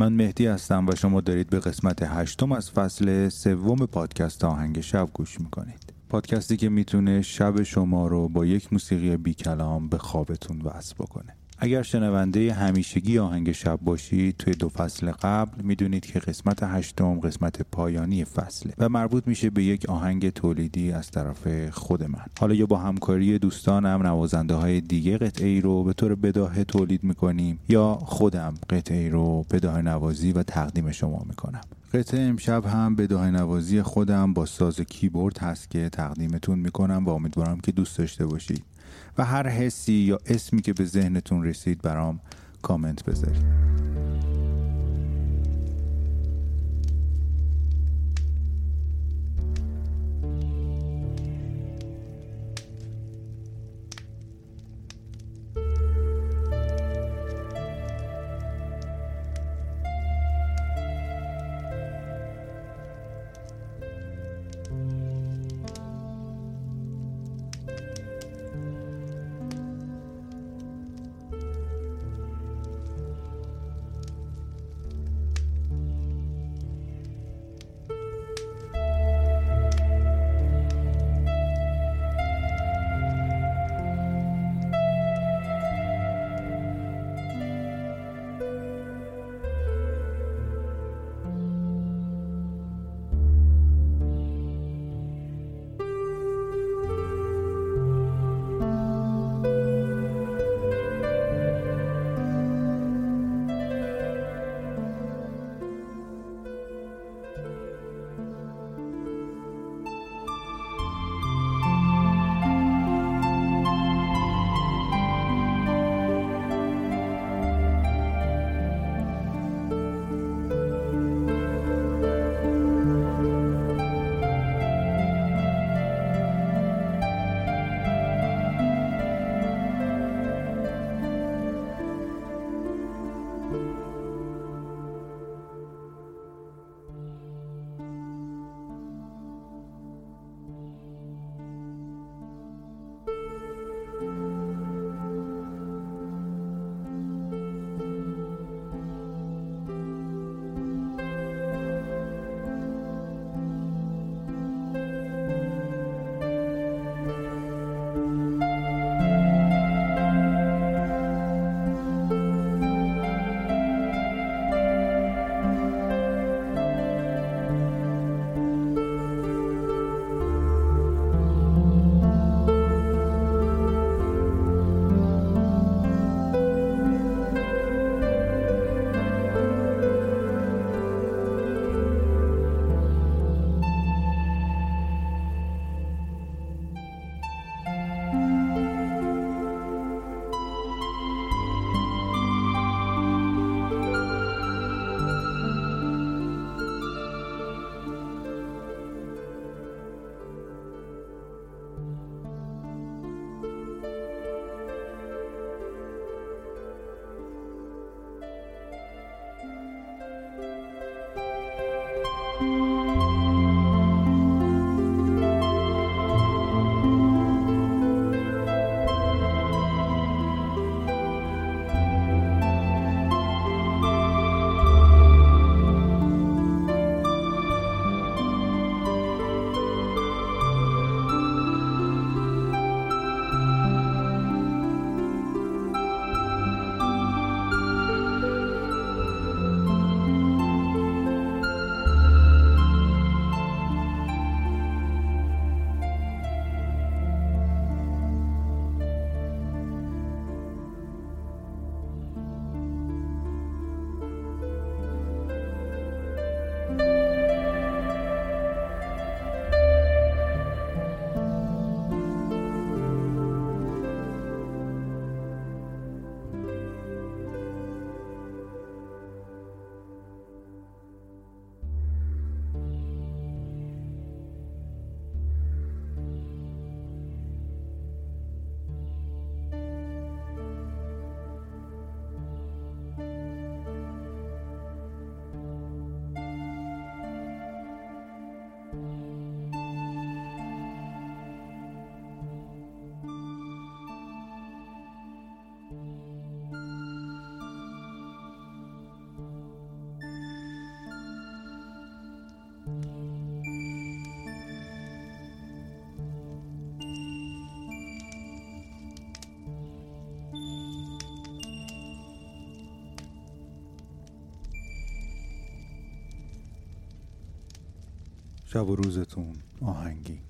من مهدی هستم و شما دارید به قسمت هشتم از فصل سوم پادکست آهنگ شب گوش می‌کنید. پادکستی که می‌تونه شب شما رو با یک موسیقی بی کلام به خوابتون وصل بکنه. اگر شنونده همیشگی آهنگ شب باشید توی دو فصل قبل می‌دونید که قسمت هشتم قسمت پایانی فصله و مربوط میشه به یک آهنگ تولیدی از طرف خود من. حالا یا با همکاری دوستانم نوازنده های دیگه قطعه ای رو به طور بداهه تولید می‌کنیم یا خودم قطعه ای رو بداهه نوازی و تقدیم شما می‌کنم. قطعه امشب هم بداهه نوازی خودم با ساز کیبورد هست که تقدیمتون می‌کنم و امیدوارم که دوست داشته باشید. و هر حسی یا اسمی که به ذهنتون رسید برام کامنت بذارید. شب و روزتون آهنگین